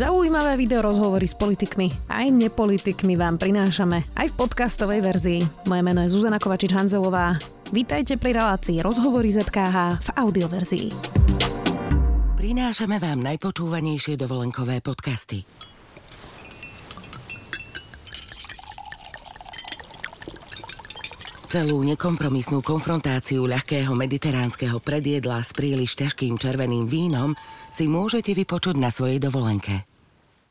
Zaujímavé video rozhovory s politikmi aj nepolitikmi vám prinášame aj v podcastovej verzii. Moje meno je Zuzana Kovačič-Hanzelová. Vítajte pri relácii Rozhovory ZKH v audioverzii. Prinášame vám najpočúvanejšie dovolenkové podcasty. Celú nekompromisnú konfrontáciu ľahkého mediteránskeho predjedla s príliš ťažkým červeným vínom si môžete vypočuť na svojej dovolenke.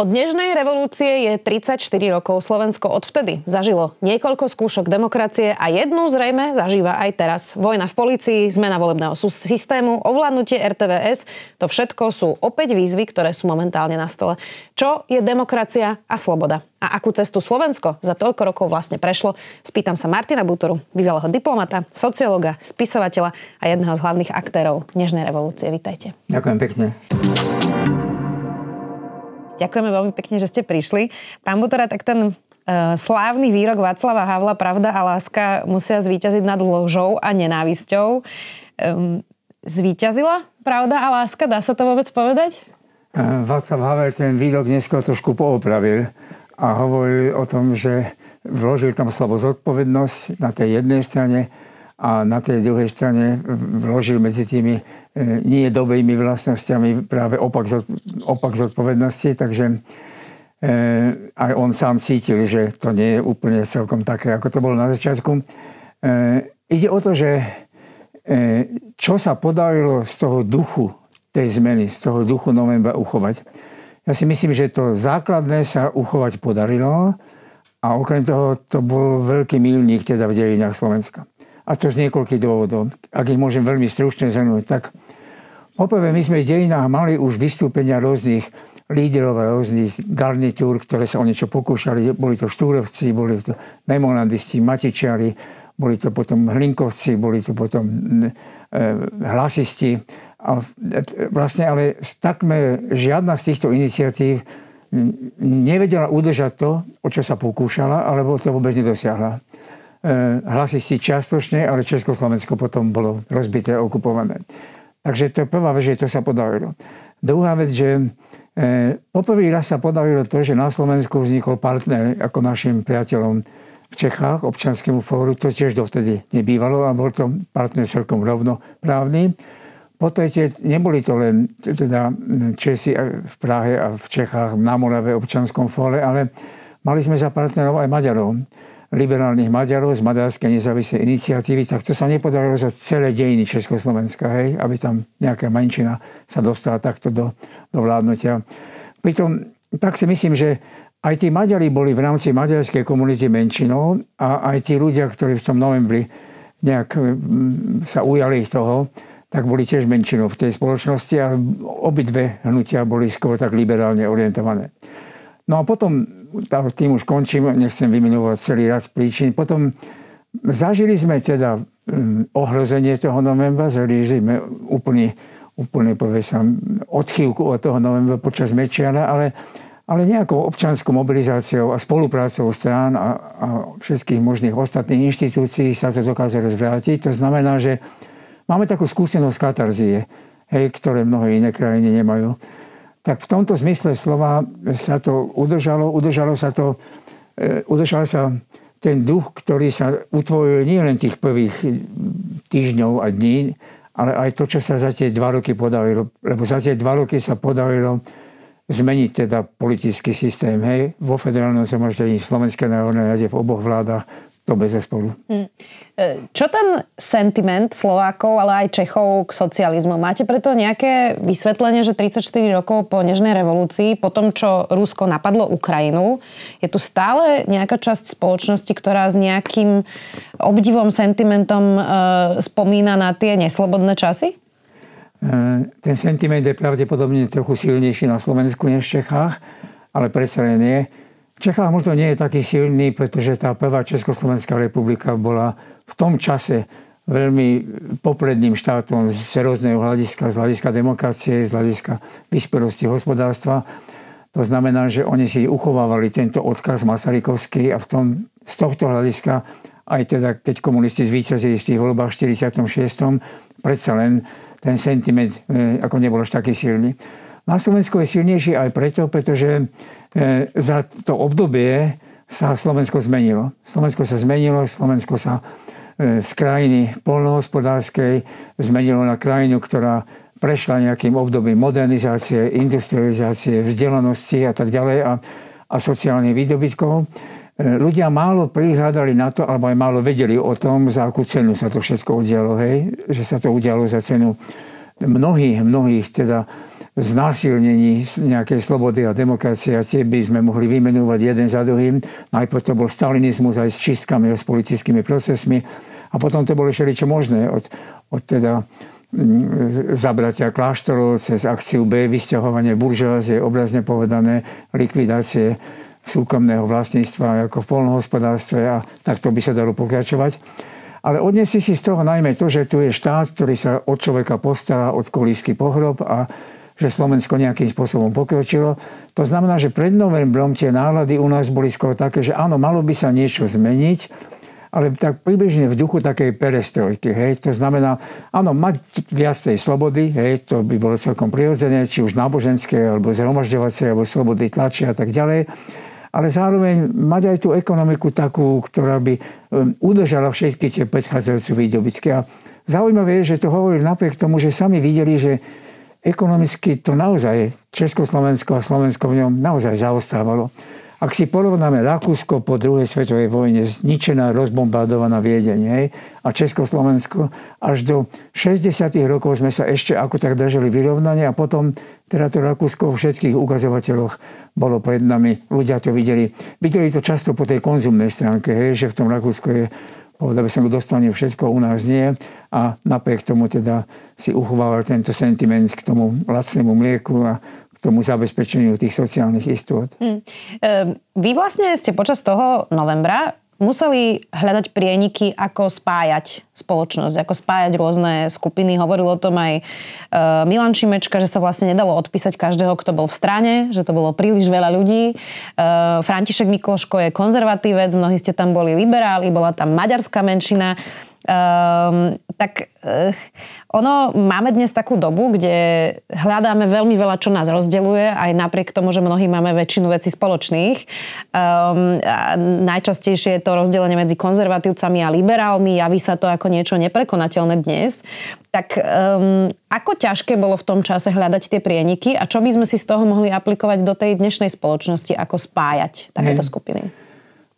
od dnešnej revolúcie je 34 rokov. Slovensko odvtedy zažilo niekoľko skúšok demokracie a jednu zrejme zažíva aj teraz. Vojna v policii, zmena volebného systému, ovládnutie RTVS, to všetko sú opäť výzvy, ktoré sú momentálne na stole. Čo je demokracia a sloboda? A akú cestu Slovensko za toľko rokov vlastne prešlo? Spýtam sa Martina Butoru, bývalého diplomata, sociologa, spisovateľa a jedného z hlavných aktérov dnešnej revolúcie. Vítajte. Ďakujem pekne. Ďakujeme veľmi pekne, že ste prišli. Pán Butora, tak ten uh, slávny výrok Václava Havla Pravda a láska musia zvíťaziť nad lžou a nenávisťou. Zvíťazila pravda a láska? Dá sa to vôbec povedať? Uh, Václav Havel ten výrok neskôr trošku poopravil a hovoril o tom, že vložil tam slovo zodpovednosť na tej jednej strane a na tej druhej strane vložil medzi tými e, nie dobrými vlastnosťami práve opak, opak zodpovednosti, takže e, aj on sám cítil, že to nie je úplne celkom také, ako to bolo na začiatku. E, ide o to, že čo sa podarilo z toho duchu tej zmeny, z toho duchu novembra uchovať. Ja si myslím, že to základné sa uchovať podarilo a okrem toho to bol veľký milník teda v dejinách Slovenska. A to z niekoľkých dôvodov. Ak ich môžem veľmi stručne zhrnúť, tak poprvé my sme v dejinách mali už vystúpenia rôznych líderov a rôznych garnitúr, ktoré sa o niečo pokúšali. Boli to štúrovci, boli to memorandisti, matičiari, boli to potom hlinkovci, boli to potom e, hlasisti. A vlastne ale takmer žiadna z týchto iniciatív nevedela udržať to, o čo sa pokúšala, alebo to vôbec nedosiahla. E, hlasisti čiastočne, ale Československo potom bolo rozbité a okupované. Takže to je prvá vec, že to sa podarilo. Druhá vec, že e, poprvý raz sa podarilo to, že na Slovensku vznikol partner ako našim priateľom v Čechách, občanskému fóru, to tiež dovtedy nebývalo a bol to partner celkom rovnoprávny. Po tretie, neboli to len teda Česi v Prahe a v Čechách na Morave občanskom fóre, ale mali sme za partnerov aj Maďarov liberálnych Maďarov z Maďarskej nezávislej iniciatívy, tak to sa nepodarilo za celé dejiny Československa, hej, aby tam nejaká menšina sa dostala takto do, do vládnutia. Pritom tak si myslím, že aj tí Maďari boli v rámci maďarskej komunity menšinou a aj tí ľudia, ktorí v tom novembri nejak sa ujali toho, tak boli tiež menšinou v tej spoločnosti a obidve hnutia boli skôr tak liberálne orientované. No a potom tým už končím, nechcem vymenovať celý rad príčin. Potom zažili sme teda mm, ohrozenie toho novembra, zažili sme úplný, úplne povesam, odchývku od toho novembra počas Mečiara, ale, ale nejakou občanskou mobilizáciou a spoluprácou strán a, a všetkých možných ostatných inštitúcií sa to dokázalo zvrátiť. To znamená, že máme takú skúsenosť katarzie, hej, ktoré mnohé iné krajiny nemajú tak v tomto zmysle slova sa to udržalo, udržalo sa to, e, udržal sa ten duch, ktorý sa utvoril nie len tých prvých týždňov a dní, ale aj to, čo sa za tie dva roky podarilo. Lebo za tie dva roky sa podarilo zmeniť teda politický systém. Hej, vo federálnom zhromaždení, v Slovenskej národnej rade, v oboch vládach, to bez zesporu. Hm. E, čo ten sentiment Slovákov, ale aj Čechov k socializmu? Máte preto nejaké vysvetlenie, že 34 rokov po Nežnej revolúcii, po tom, čo Rusko napadlo Ukrajinu, je tu stále nejaká časť spoločnosti, ktorá s nejakým obdivom, sentimentom e, spomína na tie neslobodné časy? E, ten sentiment je pravdepodobne trochu silnejší na Slovensku než v Čechách, ale predsa len nie. Čechách možno nie je taký silný, pretože tá prvá Československá republika bola v tom čase veľmi popredným štátom z rôzneho hľadiska, z hľadiska demokracie, z hľadiska vyspelosti hospodárstva. To znamená, že oni si uchovávali tento odkaz Masarykovský a v tom, z tohto hľadiska aj teda, keď komunisti zvíťazili v tých voľbách 46. predsa len ten sentiment e, ako nebol až taký silný. Na Slovensku je silnejší aj preto, pretože za to obdobie sa Slovensko zmenilo. Slovensko sa zmenilo, Slovensko sa e, z krajiny polnohospodárskej zmenilo na krajinu, ktorá prešla nejakým obdobím modernizácie, industrializácie, vzdelanosti a tak ďalej a, a sociálnych výdobytkov. E, ľudia málo prihľadali na to, alebo aj málo vedeli o tom, za akú cenu sa to všetko udialo. Hej? Že sa to udialo za cenu mnohých, mnohých teda znásilnení nejakej slobody a demokracie a tie by sme mohli vymenúvať jeden za druhým. Najprv to bol stalinizmus aj s čistkami a s politickými procesmi a potom to bolo všeličo možné od, od teda zabratia kláštorov cez akciu B, vysťahovanie buržoázie, obrazne povedané, likvidácie súkromného vlastníctva ako v polnohospodárstve a takto by sa dalo pokračovať. Ale odnesli si z toho najmä to, že tu je štát, ktorý sa od človeka postará od kolísky pohrob a že Slovensko nejakým spôsobom pokročilo. To znamená, že pred novembrom tie nálady u nás boli skoro také, že áno, malo by sa niečo zmeniť, ale tak približne v duchu takej perestrojky. Hej. To znamená, áno, mať viacej slobody, hej, to by bolo celkom prirodzené, či už náboženské, alebo zhromažďovacie, alebo slobody tlači a tak ďalej. Ale zároveň mať aj tú ekonomiku takú, ktorá by um, udržala všetky tie predchádzajúce výdobytky. A zaujímavé je, že to hovorí napriek tomu, že sami videli, že ekonomicky to naozaj Československo a Slovensko v ňom naozaj zaostávalo. Ak si porovnáme Rakúsko po druhej svetovej vojne, zničená, rozbombardovaná Viedeň, hej, a Československo, až do 60. rokov sme sa ešte ako tak držali vyrovnanie a potom teda to Rakúsko vo všetkých ukazovateľoch bolo pred nami. Ľudia to videli. Videli to často po tej konzumnej stránke, hej, že v tom Rakúsku je povedal by som, dostane všetko, u nás nie. A napriek tomu teda si uchovával tento sentiment k tomu lacnému mlieku a tomu zabezpečeniu tých sociálnych istôt. Hmm. Vy vlastne ste počas toho novembra museli hľadať prieniky, ako spájať spoločnosť, ako spájať rôzne skupiny. Hovoril o tom aj e, Milan Šimečka, že sa vlastne nedalo odpísať každého, kto bol v strane, že to bolo príliš veľa ľudí. E, František Mikloško je konzervatívec, mnohí ste tam boli liberáli, bola tam maďarská menšina. Um, tak uh, ono, máme dnes takú dobu, kde hľadáme veľmi veľa, čo nás rozdeluje, aj napriek tomu, že mnohí máme väčšinu vecí spoločných. Um, a najčastejšie je to rozdelenie medzi konzervatívcami a liberálmi, javí sa to ako niečo neprekonateľné dnes. Tak um, ako ťažké bolo v tom čase hľadať tie prieniky a čo by sme si z toho mohli aplikovať do tej dnešnej spoločnosti, ako spájať takéto skupiny?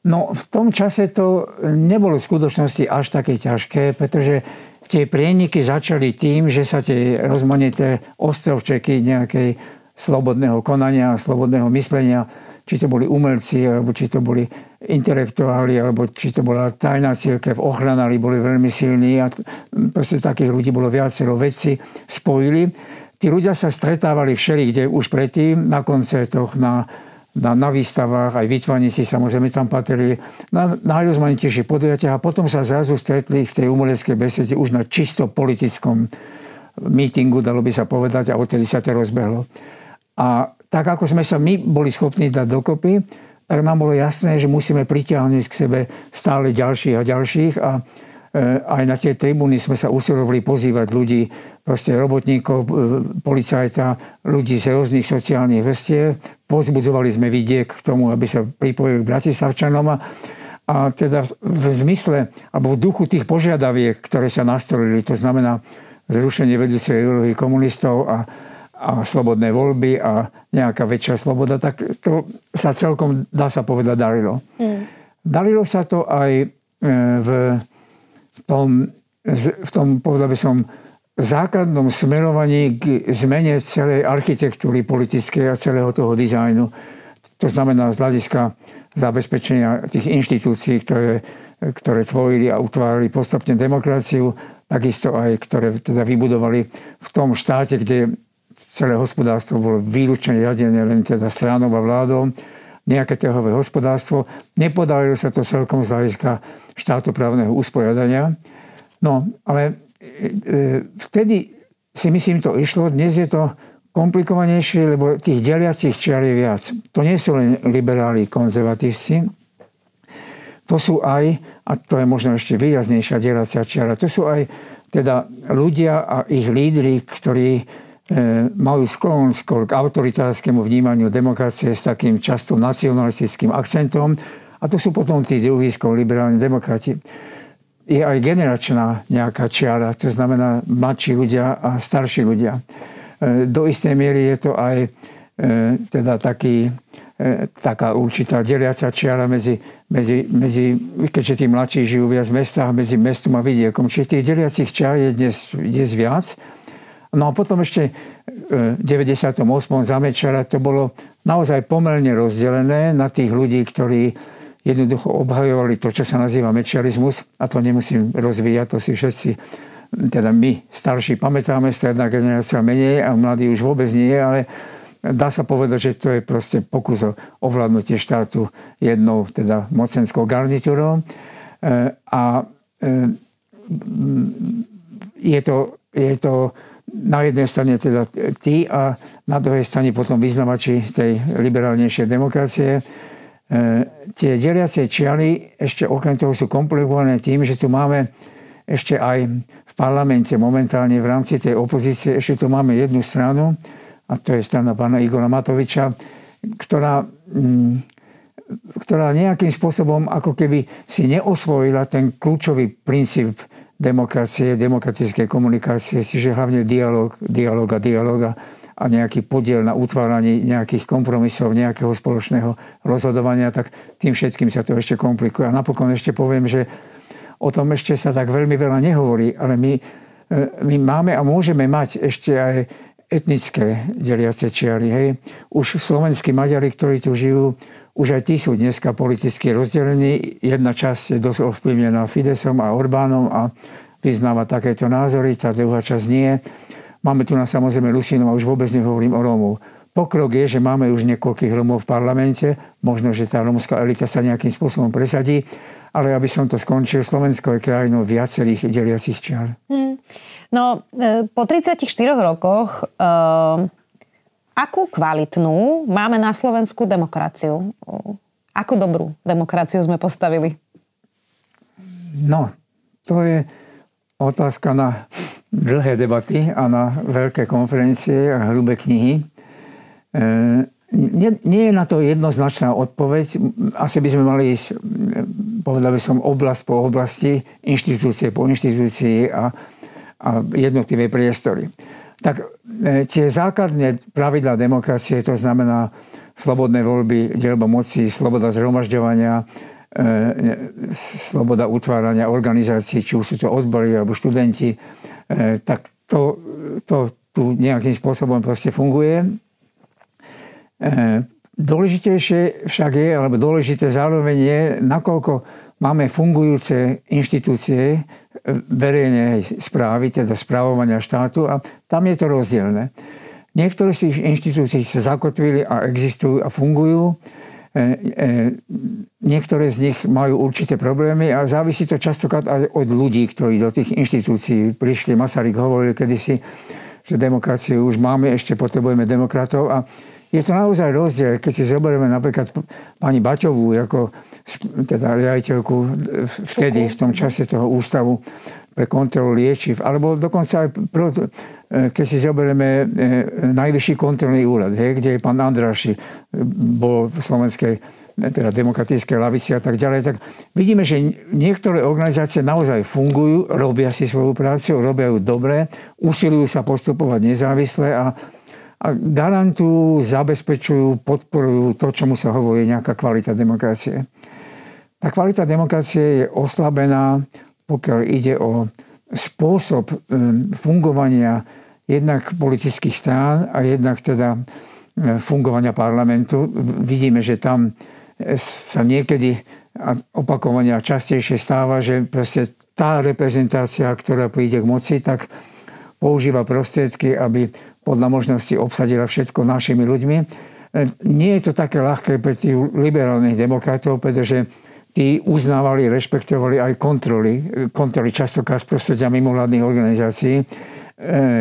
No v tom čase to nebolo v skutočnosti až také ťažké, pretože tie prieniky začali tým, že sa tie rozmanité ostrovčeky nejakej slobodného konania, slobodného myslenia, či to boli umelci, alebo či to boli intelektuáli, alebo či to bola tajná církev, ochranári boli veľmi silní a proste takých ľudí bolo viacero veci, spojili. Tí ľudia sa stretávali všeli, kde už predtým, na koncertoch, na na, na výstavách, aj výtvarníci samozrejme tam patrili, na najrozmanitejších podujatiach a potom sa zrazu stretli v tej umeleckej besede už na čisto politickom mítingu, dalo by sa povedať, a odtedy sa to rozbehlo. A tak ako sme sa my boli schopní dať dokopy, tak nám bolo jasné, že musíme pritiahnuť k sebe stále ďalších a ďalších a aj na tie tribúny sme sa usilovali pozývať ľudí, proste robotníkov, e, policajta, ľudí z rôznych sociálnych vrstiev, Pozbudzovali sme vidiek k tomu, aby sa pripojili k Bratislavčanom a, a teda v zmysle alebo v duchu tých požiadaviek, ktoré sa nastolili, to znamená zrušenie vedúcej ideológie komunistov a, a slobodné voľby a nejaká väčšia sloboda, tak to sa celkom, dá sa povedať, darilo. Mm. Darilo sa to aj e, v tom, v tom povedal by som, základnom smerovaní k zmene celej architektúry politickej a celého toho dizajnu. To znamená z hľadiska zabezpečenia tých inštitúcií, ktoré, ktoré tvorili a utvárali postupne demokraciu, takisto aj ktoré teda vybudovali v tom štáte, kde celé hospodárstvo bolo výlučne riadené len teda stranou a vládou, nejaké trhové hospodárstvo. Nepodarilo sa to celkom z hľadiska štátoprávneho usporiadania. No, ale E, e, vtedy si myslím, to išlo. Dnes je to komplikovanejšie, lebo tých deliacich čiar je viac. To nie sú len liberáli, konzervatívci, to sú aj, a to je možno ešte výraznejšia deliacia čiara, to sú aj teda ľudia a ich lídry, ktorí majú sklon skôr k autoritárskému vnímaniu demokracie s takým často nacionalistickým akcentom a to sú potom tí druhí skôr liberálni demokrati. Je aj generačná nejaká čiara, to znamená mladší ľudia a starší ľudia. E, do istej miery je to aj e, teda taký, e, taká určitá deliaca čiara medzi, medzi, medzi, keďže tí mladší žijú viac v mestách, medzi mestom a vidiekom. Čiže tých deliacich čiar je dnes, dnes viac. No a potom ešte v 98. zamečara to bolo naozaj pomerne rozdelené na tých ľudí, ktorí jednoducho obhajovali to, čo sa nazýva mečiarizmus a to nemusím rozvíjať, to si všetci teda my starší pamätáme, stredná generácia menej a mladí už vôbec nie, ale dá sa povedať, že to je proste pokus o ovládnutie štátu jednou teda mocenskou garnitúrou. E, a e, je to, je to na jednej strane teda tí a na druhej strane potom vyznavači tej liberálnejšej demokracie. E, tie deliacie čiary ešte okrem toho sú komplikované tým, že tu máme ešte aj v parlamente momentálne v rámci tej opozície ešte tu máme jednu stranu, a to je strana pána Igora Matoviča, ktorá, mm, ktorá nejakým spôsobom ako keby si neosvojila ten kľúčový princíp demokracie, demokratickej komunikácie, čiže hlavne dialog, dialog a dialog a, a nejaký podiel na utváraní nejakých kompromisov, nejakého spoločného rozhodovania, tak tým všetkým sa to ešte komplikuje. A napokon ešte poviem, že O tom ešte sa tak veľmi veľa nehovorí, ale my, e, my máme a môžeme mať ešte aj etnické deliace čiary. Hej. Už slovenskí Maďari, ktorí tu žijú, už aj tí sú dneska politicky rozdelení. Jedna časť je dosť ovplyvnená Fidesom a Orbánom a vyznáva takéto názory, tá druhá časť nie. Máme tu na samozrejme Rusínov a už vôbec nehovorím o Rómov. Pokrok je, že máme už niekoľkých Rómov v parlamente, možno, že tá rómska elita sa nejakým spôsobom presadí, ale aby som to skončil, Slovensko je krajinou viacerých deliacich čiar. Hmm. No, e, po 34 rokoch, e, akú kvalitnú máme na Slovensku demokraciu? Akú dobrú demokraciu sme postavili? No, to je otázka na dlhé debaty a na veľké konferencie a hrubé knihy. E, nie, nie je na to jednoznačná odpoveď. Asi by sme mali ísť, povedal by som, oblast po oblasti, inštitúcie po inštitúcii a, a jednotlivé priestory. Tak e, tie základné pravidlá demokracie, to znamená slobodné voľby, dielba moci, sloboda zhromažďovania, e, sloboda utvárania organizácií, či už sú to odbory alebo študenti, e, tak to, to tu nejakým spôsobom proste funguje dôležitejšie však je, alebo dôležité zároveň je, nakoľko máme fungujúce inštitúcie eh, verejnej správy, teda správovania štátu a tam je to rozdielne. Niektoré z tých inštitúcií sa zakotvili a existujú a fungujú. Eh, niektoré z nich majú určité problémy a závisí to častokrát aj od ľudí, ktorí do tých inštitúcií prišli. Masaryk hovoril kedysi, že demokraciu už máme, ešte potrebujeme demokratov a je to naozaj rozdiel, keď si zoberieme napríklad pani Baťovú ako teda riaditeľku vtedy, v tom čase toho ústavu pre kontrolu liečiv, alebo dokonca aj e, keď si zoberieme e, najvyšší kontrolný úrad, hej, kde je pán Andraši, bol v slovenskej teda demokratickej lavici a tak ďalej, tak vidíme, že niektoré organizácie naozaj fungujú, robia si svoju prácu, robia ju dobre, usilujú sa postupovať nezávisle a garantujú, zabezpečujú, podporujú to, čomu sa hovorí nejaká kvalita demokracie. Tá kvalita demokracie je oslabená, pokiaľ ide o spôsob fungovania jednak politických strán a jednak teda fungovania parlamentu. Vidíme, že tam e, sa niekedy opakovania častejšie stáva, že proste tá reprezentácia, ktorá príde k moci, tak používa prostriedky, aby podľa možnosti obsadila všetko našimi ľuďmi. E, nie je to také ľahké pre tých liberálnych demokratov, pretože tí uznávali, rešpektovali aj kontroly, kontroly častokrát z prostredia mimovládnych organizácií.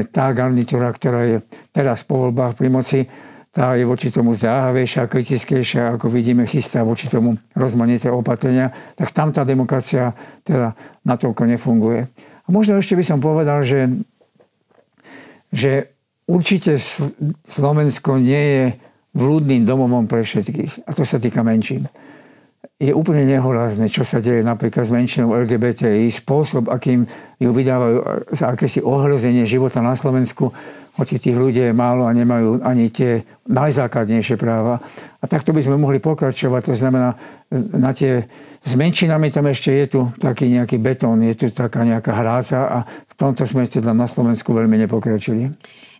tá garnitúra, ktorá je teraz po voľbách pri moci, tá je voči tomu zdáhavejšia, kritickejšia, ako vidíme, chystá voči tomu rozmanité opatrenia, tak tam tá demokracia teda natoľko nefunguje. A možno ešte by som povedal, že, že určite Slovensko nie je vľúdnym domovom pre všetkých. A to sa týka menšín. Je úplne nehorázne, čo sa deje napríklad s menšinou LGBTI, spôsob, akým ju vydávajú za akési ohrozenie života na Slovensku hoci tých ľudí je málo a nemajú ani tie najzákladnejšie práva. A takto by sme mohli pokračovať. To znamená, na tie, s menšinami tam ešte je tu taký nejaký betón, je tu taká nejaká hráca a v tomto sme teda na Slovensku veľmi nepokročili.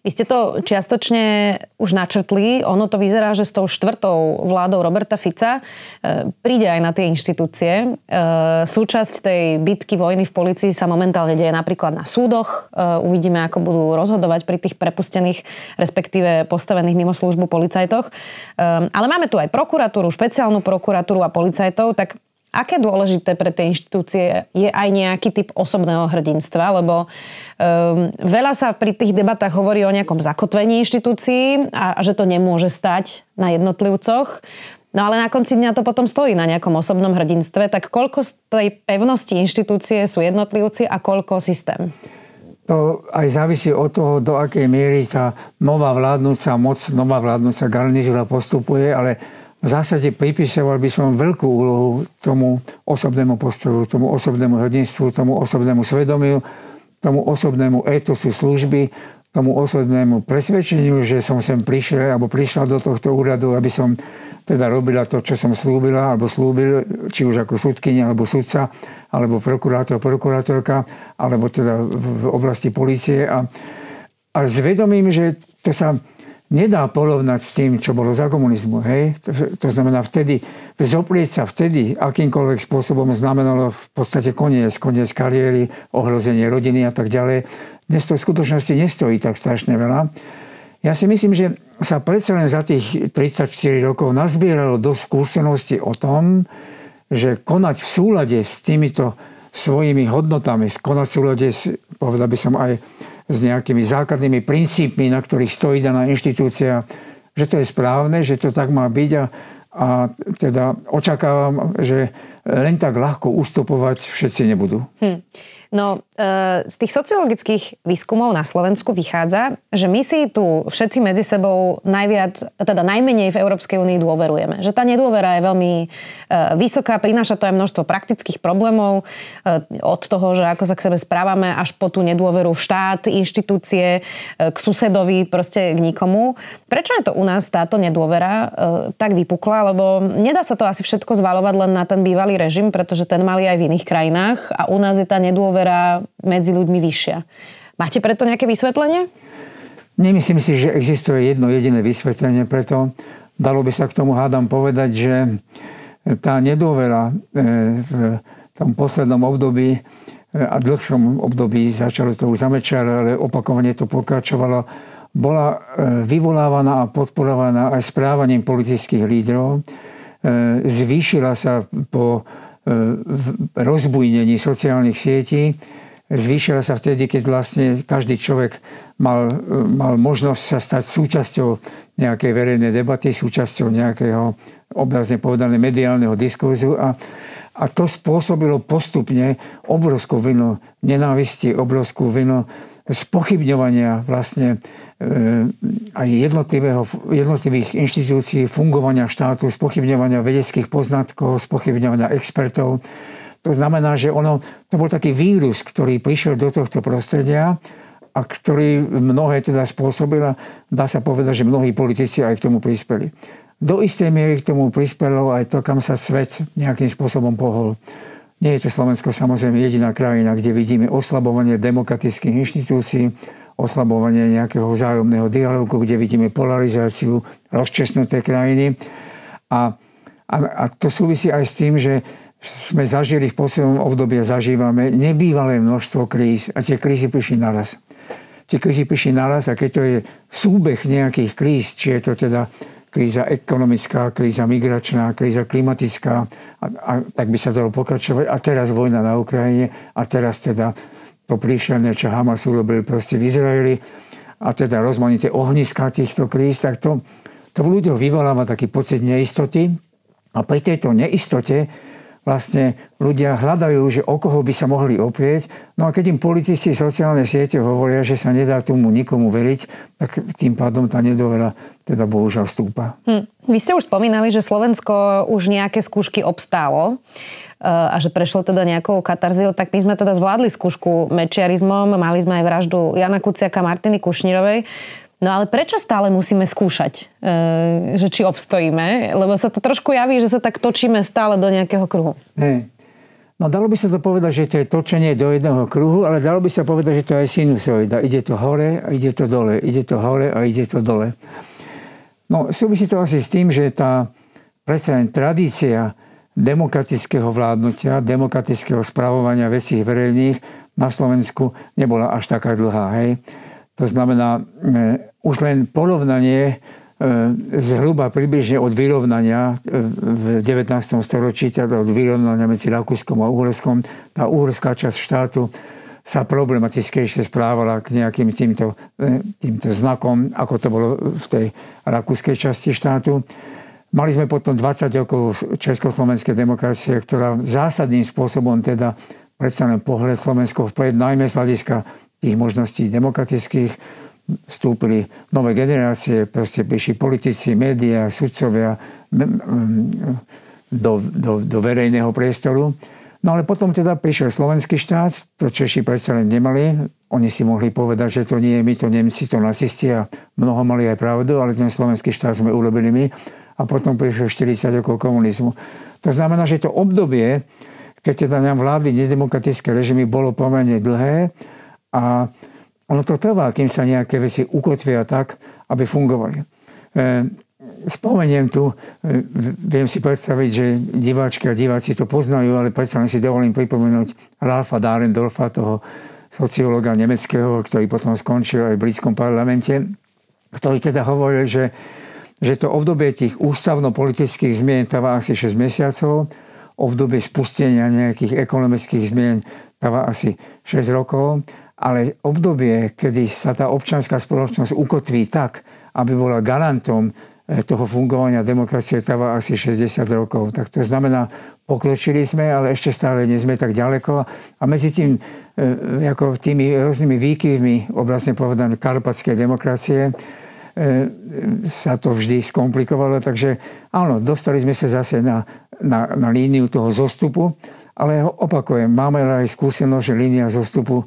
Vy ste to čiastočne už načrtli. Ono to vyzerá, že s tou štvrtou vládou Roberta Fica e, príde aj na tie inštitúcie. E, súčasť tej bitky vojny v policii sa momentálne deje napríklad na súdoch. E, uvidíme, ako budú rozhodovať pri tých prepustených, respektíve postavených mimo službu policajtoch. Ale máme tu aj prokuratúru, špeciálnu prokuratúru a policajtov, tak Aké dôležité pre tie inštitúcie je aj nejaký typ osobného hrdinstva, lebo um, veľa sa pri tých debatách hovorí o nejakom zakotvení inštitúcií a, a že to nemôže stať na jednotlivcoch. No ale na konci dňa to potom stojí na nejakom osobnom hrdinstve, tak koľko z tej pevnosti inštitúcie sú jednotlivci a koľko systém? To aj závisí od toho, do akej miery tá nová vládnúca moc, nová vládnúca garnizúra postupuje, ale v zásade pripisoval by som veľkú úlohu tomu osobnému postoju, tomu osobnému hrdinstvu, tomu osobnému svedomiu, tomu osobnému etosu služby, tomu osobnému presvedčeniu, že som sem prišiel alebo prišla do tohto úradu, aby som teda robila to, čo som slúbila alebo slúbil, či už ako súdkynia alebo sudca, alebo prokurátor, prokurátorka, alebo teda v oblasti policie. A, a zvedomím, že to sa nedá porovnať s tým, čo bolo za komunizmu. Hej? To, to znamená vtedy, zoprieť sa vtedy akýmkoľvek spôsobom znamenalo v podstate koniec, koniec kariéry, ohrozenie rodiny a tak ďalej. Dnes to v skutočnosti nestojí tak strašne veľa. Ja si myslím, že sa predsa len za tých 34 rokov nazbieralo dosť skúseností o tom, že konať v súlade s týmito svojimi hodnotami, konať v súlade, s, povedal by som aj s nejakými základnými princípmi, na ktorých stojí daná inštitúcia, že to je správne, že to tak má byť a, a teda očakávam, že len tak ľahko ustupovať všetci nebudú. Hm. No, e, z tých sociologických výskumov na Slovensku vychádza, že my si tu všetci medzi sebou najviac, teda najmenej v Európskej únii dôverujeme. Že tá nedôvera je veľmi e, vysoká, prináša to aj množstvo praktických problémov e, od toho, že ako sa k sebe správame, až po tú nedôveru v štát, inštitúcie, k susedovi, proste k nikomu. Prečo je to u nás táto nedôvera tak vypukla? Lebo nedá sa to asi všetko zvalovať len na ten bývalý režim, pretože ten mali aj v iných krajinách a u nás je tá nedôvera dôvera medzi ľuďmi vyššia. Máte preto nejaké vysvetlenie? Nemyslím si, že existuje jedno jediné vysvetlenie, preto dalo by sa k tomu hádam povedať, že tá nedôvera e, v tom poslednom období e, a dlhšom období, začalo to už zamečar, ale opakovane to pokračovalo, bola e, vyvolávaná a podporovaná aj správaním politických lídrov. Zvýšila sa po rozbujnení sociálnych sietí. Zvýšila sa vtedy, keď vlastne každý človek mal, mal možnosť sa stať súčasťou nejakej verejnej debaty, súčasťou nejakého obrazne povedané mediálneho diskurzu a, a to spôsobilo postupne obrovskú vinu nenávisti, obrovskú vinu spochybňovania vlastne e, aj jednotlivých inštitúcií, fungovania štátu, spochybňovania vedeckých poznatkov, spochybňovania expertov. To znamená, že ono, to bol taký vírus, ktorý prišiel do tohto prostredia a ktorý mnohé teda spôsobila, dá sa povedať, že mnohí politici aj k tomu prispeli. Do istej miery k tomu prispelo aj to, kam sa svet nejakým spôsobom pohol. Nie je to Slovensko samozrejme jediná krajina, kde vidíme oslabovanie demokratických inštitúcií, oslabovanie nejakého vzájomného dialogu, kde vidíme polarizáciu rozčesnuté krajiny. A, a, a to súvisí aj s tým, že sme zažili v poslednom období a zažívame nebývalé množstvo kríz a tie krízy prišli naraz. Tie krízy prišli naraz a keď to je súbeh nejakých kríz, či je to teda kríza ekonomická, kríza migračná, kríza klimatická, a, a tak by sa dalo pokračovať. A teraz vojna na Ukrajine a teraz teda to príšerné, čo Hamas urobil proste v Izraeli a teda rozmanité ohniska týchto kríz, tak to, to v ľuďoch vyvoláva taký pocit neistoty a pri tejto neistote vlastne ľudia hľadajú, že o koho by sa mohli oprieť. No a keď im politici sociálne siete hovoria, že sa nedá tomu nikomu veriť, tak tým pádom tá nedovera teda bohužiaľ stúpa. Hm. Vy ste už spomínali, že Slovensko už nejaké skúšky obstálo eh, a že prešlo teda nejakou katarziou, tak my sme teda zvládli skúšku mečiarizmom, mali sme aj vraždu Jana Kuciaka, Martiny Kušnírovej. No ale prečo stále musíme skúšať, e, že či obstojíme? Lebo sa to trošku javí, že sa tak točíme stále do nejakého kruhu. Hey. No dalo by sa to povedať, že to je točenie do jedného kruhu, ale dalo by sa povedať, že to je sinusoida. Ide to hore a ide to dole. Ide to hore a ide to dole. No súvisí to asi s tým, že tá predsa tradícia demokratického vládnutia, demokratického spravovania vecí verejných na Slovensku nebola až taká dlhá. Hej. To znamená, už len porovnanie e, zhruba približne od vyrovnania e, v 19. storočí, teda od vyrovnania medzi Rakúskom a Uhorskom, tá uhorská časť štátu sa problematickejšie správala k nejakým týmto, e, týmto znakom, ako to bolo v tej rakúskej časti štátu. Mali sme potom 20 rokov Československej demokracie, ktorá zásadným spôsobom teda predsa len pohľad Slovensko vpred, najmä z hľadiska tých možností demokratických, vstúpili nové generácie, proste prišli politici, médiá, sudcovia do, do, do verejného priestoru. No ale potom teda prišiel slovenský štát, to Češi predsa len nemali. Oni si mohli povedať, že to nie je my, to Nemci, to nacisti a mnoho mali aj pravdu, ale ten slovenský štát sme urobili my. A potom prišiel 40 rokov komunizmu. To znamená, že to obdobie, keď teda nám vládli nedemokratické režimy, bolo pomerne dlhé a ono to trvá, kým sa nejaké veci ukotvia tak, aby fungovali. E, spomeniem tu, e, viem si predstaviť, že diváčky a diváci to poznajú, ale predsa si dovolím pripomenúť Ralfa Dahrendorfa, toho sociológa nemeckého, ktorý potom skončil aj v britskom parlamente, ktorý teda hovoril, že, že to obdobie tých ústavno-politických zmien trvá asi 6 mesiacov, obdobie spustenia nejakých ekonomických zmien trvá asi 6 rokov ale obdobie, kedy sa tá občanská spoločnosť ukotví tak, aby bola garantom eh, toho fungovania demokracie, trvá asi 60 rokov. Tak to znamená, pokročili sme, ale ešte stále nie sme tak ďaleko. A medzi tým, eh, ako tými rôznymi výkyvmi, oblasne povedané, karpatskej demokracie, eh, sa to vždy skomplikovalo. Takže áno, dostali sme sa zase na, na, na líniu toho zostupu, ale opakujem, máme aj skúsenosť, že línia zostupu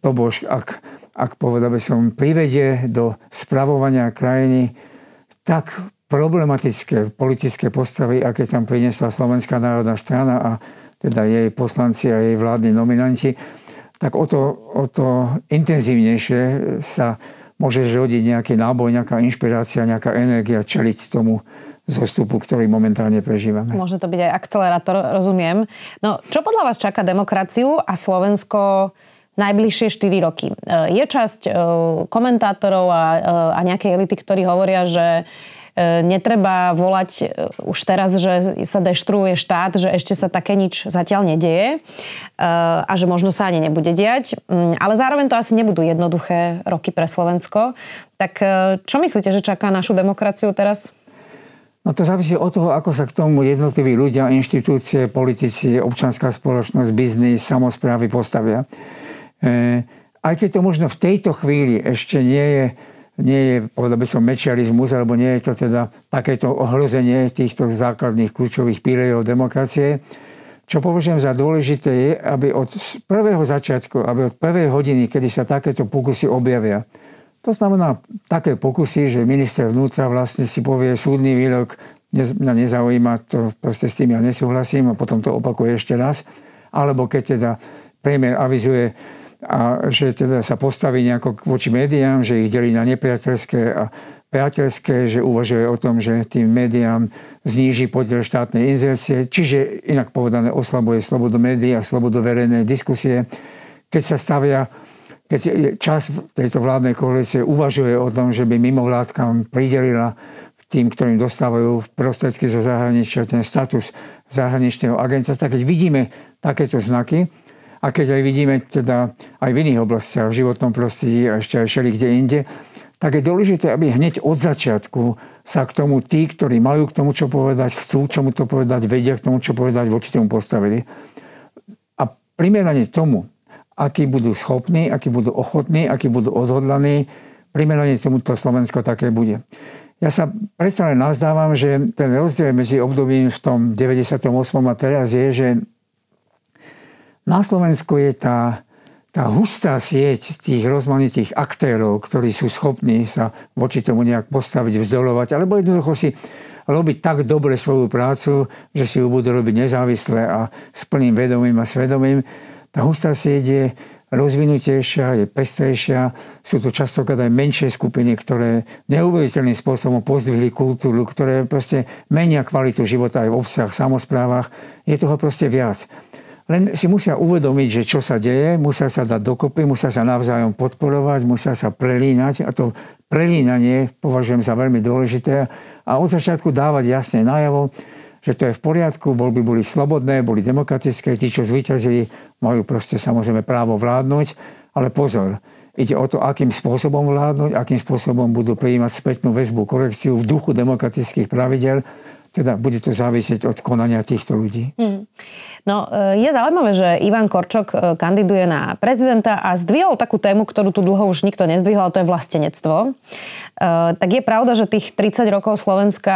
to bož, ak, ak povedal by som, privedie do spravovania krajiny tak problematické politické postavy, aké tam priniesla Slovenská národná strana a teda jej poslanci a jej vládni nominanti, tak o to, o to intenzívnejšie sa môže rodiť nejaký náboj, nejaká inšpirácia, nejaká energia čeliť tomu zostupu, ktorý momentálne prežívame. Môže to byť aj akcelerátor, rozumiem. No, čo podľa vás čaká demokraciu a Slovensko najbližšie 4 roky. E, je časť e, komentátorov a, e, a nejakej elity, ktorí hovoria, že netreba volať už teraz, že sa deštruuje štát, že ešte sa také nič zatiaľ nedieje a že možno sa ani nebude diať. Mm, ale zároveň to asi nebudú jednoduché roky pre Slovensko. Tak čo myslíte, že čaká našu demokraciu teraz? No to závisí od toho, ako sa k tomu jednotliví ľudia, inštitúcie, politici, občanská spoločnosť, biznis, samozprávy postavia. E, aj keď to možno v tejto chvíli ešte nie je, nie je povedal by som, mečiarizmus, alebo nie je to teda takéto ohrozenie týchto základných kľúčových pílejov demokracie, čo považujem za dôležité je, aby od prvého začiatku, aby od prvej hodiny, kedy sa takéto pokusy objavia, to znamená také pokusy, že minister vnútra vlastne si povie súdny výrok, mňa nezaujíma, to proste s tým ja nesúhlasím a potom to opakuje ešte raz. Alebo keď teda premiér avizuje a že teda sa postaví nejako voči médiám, že ich delí na nepriateľské a priateľské, že uvažuje o tom, že tým médiám zníži podiel štátnej inzercie, čiže inak povedané oslabuje slobodu médií a slobodu verejnej diskusie. Keď sa stavia, keď čas tejto vládnej koalície uvažuje o tom, že by mimovládkam pridelila tým, ktorým dostávajú prostriedky zo zahraničia ten status zahraničného agenta, tak keď vidíme takéto znaky, a keď aj vidíme teda aj v iných oblastiach, v životnom prostredí a ešte aj všeli kde inde, tak je dôležité, aby hneď od začiatku sa k tomu tí, ktorí majú k tomu čo povedať, chcú čomu to povedať, vedia k tomu čo povedať, voči tomu postavili. A primerane tomu, akí budú schopní, akí budú ochotní, akí budú odhodlaní, primerane tomuto Slovensko také bude. Ja sa predsa len nazdávam, že ten rozdiel medzi obdobím v tom 98. a teraz je, že na Slovensku je tá tá hustá sieť tých rozmanitých aktérov, ktorí sú schopní sa voči tomu nejak postaviť, vzdolovať, alebo jednoducho si robiť tak dobre svoju prácu, že si ju budú robiť nezávisle a s plným vedomím a svedomím. Tá hustá sieť je rozvinutejšia, je pestrejšia. Sú to častokrát aj menšie skupiny, ktoré neuveriteľným spôsobom pozdvihli kultúru, ktoré proste menia kvalitu života aj v obsah, samozprávach. Je toho proste viac. Len si musia uvedomiť, že čo sa deje, musia sa dať dokopy, musia sa navzájom podporovať, musia sa prelínať. A to prelínanie považujem za veľmi dôležité. A od začiatku dávať jasne najavo, že to je v poriadku, voľby boli slobodné, boli demokratické, tí, čo zvíťazili, majú proste samozrejme právo vládnuť, ale pozor, ide o to, akým spôsobom vládnuť, akým spôsobom budú prijímať spätnú väzbu, korekciu v duchu demokratických pravidel, teda bude to závisieť od konania týchto ľudí. Hmm. No, e, je zaujímavé, že Ivan Korčok e, kandiduje na prezidenta a zdvihol takú tému, ktorú tu dlho už nikto nezdvihol, a to je vlastenectvo. E, tak je pravda, že tých 30 rokov Slovenska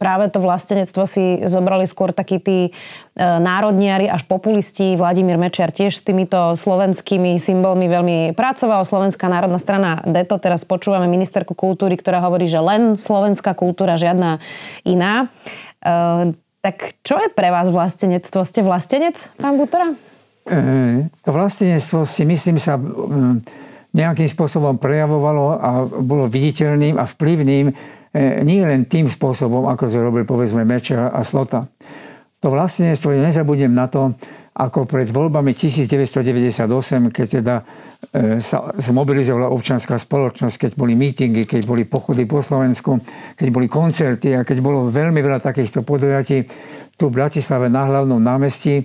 práve to vlastenectvo si zobrali skôr takí tí národniari až populisti. Vladimír Mečiar tiež s týmito slovenskými symbolmi veľmi pracoval. Slovenská národná strana DETO, teraz počúvame ministerku kultúry, ktorá hovorí, že len slovenská kultúra, žiadna iná. Uh, tak čo je pre vás vlastenectvo? Ste vlastenec, pán Butera? E, to vlastenectvo si myslím sa nejakým spôsobom prejavovalo a bolo viditeľným a vplyvným e, nie len tým spôsobom, ako to robil povedzme Meča a Slota. To vlastenectvo, nezabudnem na to, ako pred voľbami 1998, keď teda e, sa zmobilizovala občianská spoločnosť, keď boli mítingy, keď boli pochody po Slovensku, keď boli koncerty a keď bolo veľmi veľa takýchto podujatí tu v Bratislave na hlavnom námestí,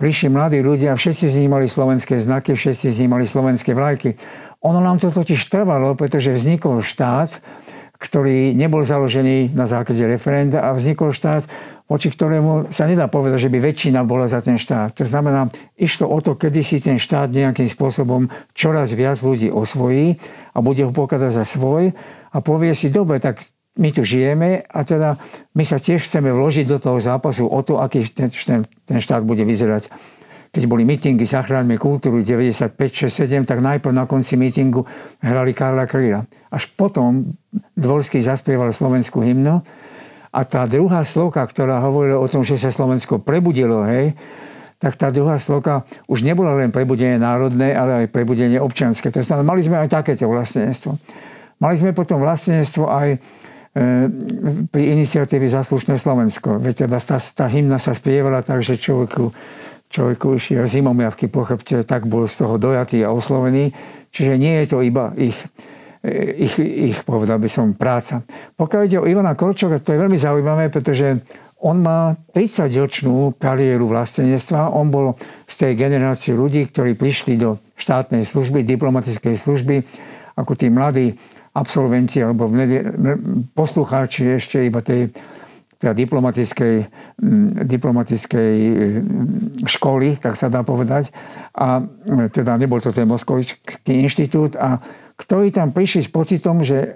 prišli mladí ľudia a všetci z nich mali slovenské znaky, všetci z nich mali slovenské vlajky. Ono nám to totiž trvalo, pretože vznikol štát, ktorý nebol založený na základe referenda a vznikol štát, voči ktorému sa nedá povedať, že by väčšina bola za ten štát. To znamená, išlo o to, kedy si ten štát nejakým spôsobom čoraz viac ľudí osvojí a bude ho pokladať za svoj a povie si, dobre, tak my tu žijeme a teda my sa tiež chceme vložiť do toho zápasu o to, aký ten, ten, ten štát bude vyzerať. Keď boli mítingy Zachráňme kultúru 95, 6, 7, tak najprv na konci mítingu hrali Karla Kryla. Až potom Dvorský zaspieval slovenskú hymnu a tá druhá sloka, ktorá hovorila o tom, že sa Slovensko prebudilo, hej, tak tá druhá sloka už nebola len prebudenie národné, ale aj prebudenie občianske. To znamená, mali sme aj takéto vlastenectvo. Mali sme potom vlastenectvo aj e, pri iniciatíve Zaslušné Slovensko. Veď teda tá, tá hymna sa spievala tak, že človeku, človeku išiel zimomjavky po chrbte, tak bol z toho dojatý a oslovený. Čiže nie je to iba ich ich, ich, povedal by som, práca. Pokiaľ ide o Ivana Korčoka, to je veľmi zaujímavé, pretože on má 30-ročnú kariéru vlastenectva. On bol z tej generácie ľudí, ktorí prišli do štátnej služby, diplomatickej služby, ako tí mladí absolventi alebo poslucháči ešte iba tej teda diplomatickej, diplomatickej školy, tak sa dá povedať. A teda nebol to ten Moskovičský inštitút a ktorí tam prišli s pocitom, že e,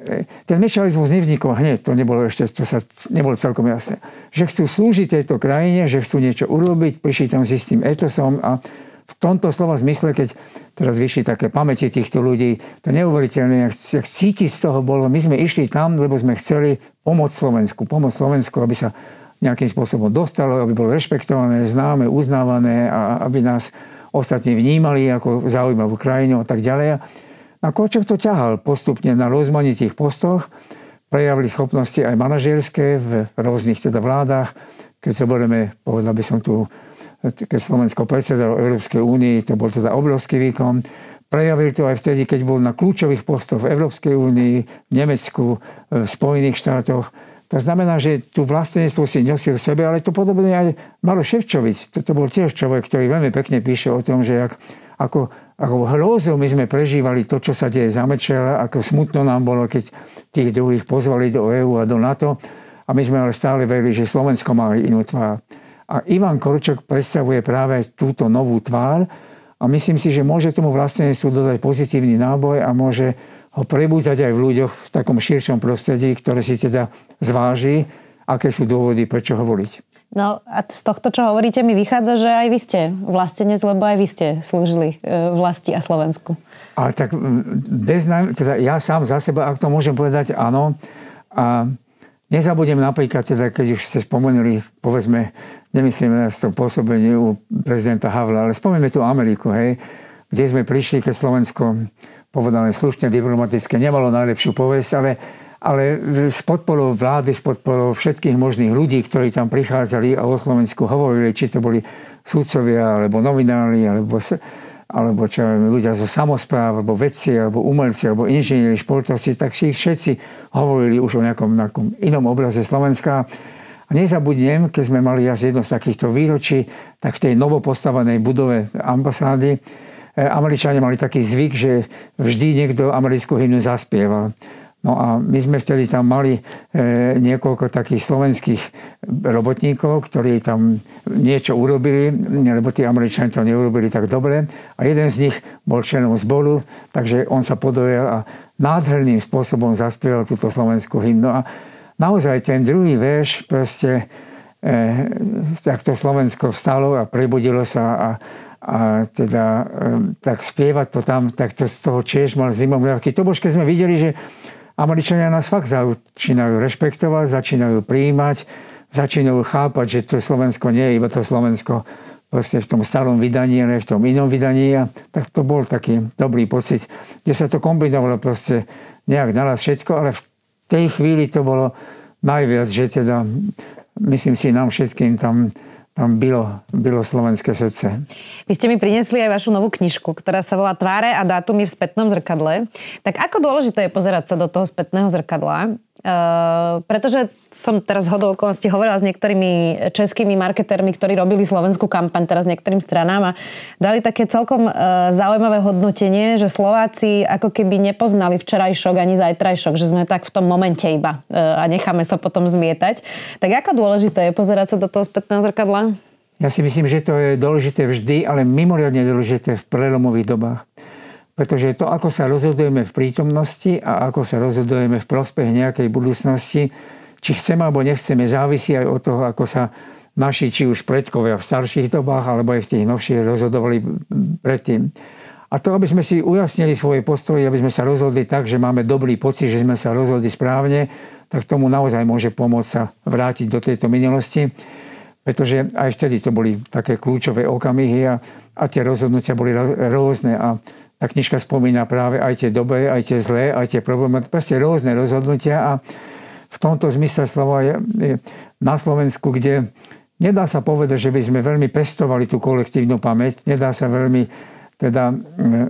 ten mečalizmus nevznikol hneď, to nebolo ešte, to sa nebolo celkom jasné. Že chcú slúžiť tejto krajine, že chcú niečo urobiť, prišli tam s istým etosom a v tomto slova zmysle, keď teraz vyšli také pamäti týchto ľudí, to neuveriteľné, jak cítiť z toho bolo. My sme išli tam, lebo sme chceli pomôcť Slovensku, pomôcť Slovensku, aby sa nejakým spôsobom dostalo, aby bolo rešpektované, známe, uznávané a aby nás ostatní vnímali ako zaujímavú krajinu a tak ďalej. A Kočok to ťahal postupne na rozmanitých postoch, prejavili schopnosti aj manažerské v rôznych teda vládach. Keď sa budeme, povedal by som tu, keď Slovensko predsedalo Európskej únii, to bol teda obrovský výkon. Prejavili to aj vtedy, keď bol na kľúčových postoch v Európskej únii, v Nemecku, v Spojených štátoch. To znamená, že tú vlastenectvo si nosil v sebe, ale to podobne aj Malo Ševčovic. To, to bol tiež človek, ktorý veľmi pekne píše o tom, že ak, ako, ako hrôzou my sme prežívali to, čo sa deje za Mečela, ako smutno nám bolo, keď tých druhých pozvali do EÚ a do NATO. A my sme ale stále verili, že Slovensko má inú tvár. A Ivan Korčok predstavuje práve túto novú tvár a myslím si, že môže tomu vlastenectvu dodať pozitívny náboj a môže ho prebúzať aj v ľuďoch v takom širšom prostredí, ktoré si teda zváži, aké sú dôvody, prečo ho voliť. No a z tohto, čo hovoríte, mi vychádza, že aj vy ste vlastenec, lebo aj vy ste slúžili e, vlasti a Slovensku. Ale tak bez, teda ja sám za seba, ak to môžem povedať, áno. A nezabudem napríklad, teda, keď už ste spomenuli, povedzme, nemyslím na to pôsobenie u prezidenta Havla, ale spomeňme tu Ameriku, hej, kde sme prišli, keď Slovensko povedané slušne, diplomatické, nemalo najlepšiu povesť, ale, ale s podporou vlády, s podporou všetkých možných ľudí, ktorí tam prichádzali a o Slovensku hovorili, či to boli súdcovia, alebo novinári, alebo, alebo čo, ľudia zo samozpráv, alebo vedci, alebo umelci, alebo inžinieri, športovci, tak si všetci hovorili už o nejakom, nejakom inom obraze Slovenska. A nezabudnem, keď sme mali asi jedno z takýchto výročí, tak v tej novopostavenej budove ambasády E, Američania mali taký zvyk, že vždy niekto americkú hymnu zaspieval. No a my sme vtedy tam mali e, niekoľko takých slovenských robotníkov, ktorí tam niečo urobili, lebo tí Američania to neurobili tak dobre. A jeden z nich bol členom zboru, takže on sa podojel a nádherným spôsobom zaspieval túto slovenskú hymnu. A naozaj ten druhý verš proste e, tak to Slovensko vstalo a prebudilo sa a a teda tak spievať to tam, tak to z toho tiež mal zimový To bož, keď sme videli, že Američania nás fakt začínajú rešpektovať, začínajú prijímať, začínajú chápať, že to Slovensko nie je iba to Slovensko proste v tom starom vydaní, ale v tom inom vydaní. A tak to bol taký dobrý pocit, kde sa to kombinovalo proste nejak naraz všetko, ale v tej chvíli to bolo najviac, že teda myslím si nám všetkým tam bylo, bylo slovenské srdce. Vy ste mi priniesli aj vašu novú knižku, ktorá sa volá Tváre a dátumy v spätnom zrkadle. Tak ako dôležité je pozerať sa do toho spätného zrkadla? Uh, pretože som teraz hodou okolností hovorila s niektorými českými marketérmi, ktorí robili slovenskú kampaň teraz niektorým stranám a dali také celkom uh, zaujímavé hodnotenie, že Slováci ako keby nepoznali včerajšok ani zajtrajšok, že sme tak v tom momente iba uh, a necháme sa potom zmietať. Tak ako dôležité je pozerať sa do toho spätného zrkadla? Ja si myslím, že to je dôležité vždy, ale mimoriadne dôležité v prelomových dobách. Pretože to, ako sa rozhodujeme v prítomnosti a ako sa rozhodujeme v prospech nejakej budúcnosti, či chceme alebo nechceme, závisí aj od toho, ako sa naši, či už predkovia v starších dobách, alebo aj v tých novších rozhodovali predtým. A to, aby sme si ujasnili svoje postoje, aby sme sa rozhodli tak, že máme dobrý pocit, že sme sa rozhodli správne, tak tomu naozaj môže pomôcť sa vrátiť do tejto minulosti. Pretože aj vtedy to boli také kľúčové okamihy a, a tie rozhodnutia boli rôzne. A tá knižka spomína práve aj tie dobré, aj tie zlé, aj tie problémy, proste rôzne rozhodnutia a v tomto zmysle slova je, je na Slovensku, kde nedá sa povedať, že by sme veľmi pestovali tú kolektívnu pamäť, nedá sa veľmi teda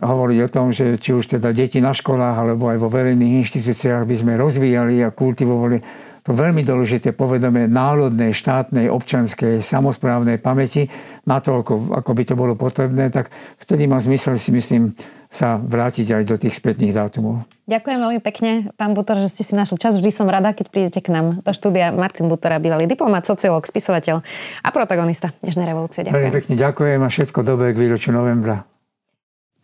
hovoriť o tom, že či už teda deti na školách alebo aj vo verejných inštitúciách by sme rozvíjali a kultivovali to veľmi dôležité povedomie národnej, štátnej, občanskej, samozprávnej pamäti, natoľko, ako by to bolo potrebné, tak vtedy má zmysel si myslím sa vrátiť aj do tých spätných dátumov. Ďakujem veľmi pekne, pán Butor, že ste si našli čas. Vždy som rada, keď prídete k nám do štúdia. Martin Butora, bývalý diplomat, sociológ, spisovateľ a protagonista Dnešnej revolúcie. Ďakujem. Veľmi pekne ďakujem a všetko dobré k výročiu novembra.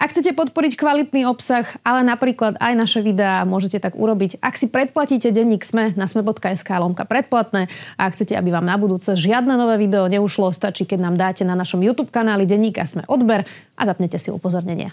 Ak chcete podporiť kvalitný obsah, ale napríklad aj naše videá, môžete tak urobiť. Ak si predplatíte denník SME na sme.sk lomka predplatné a ak chcete, aby vám na budúce žiadne nové video neušlo, stačí, keď nám dáte na našom YouTube kanáli denníka SME odber a zapnete si upozornenia.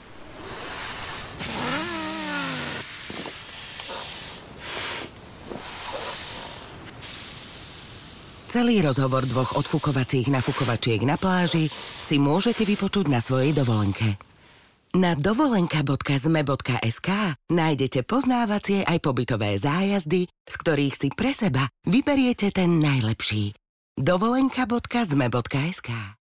Celý rozhovor dvoch odfukovacích nafukovačiek na pláži si môžete vypočuť na svojej dovolenke. Na dovolenka.zme.sk nájdete poznávacie aj pobytové zájazdy, z ktorých si pre seba vyberiete ten najlepší. dovolenka.zme.sk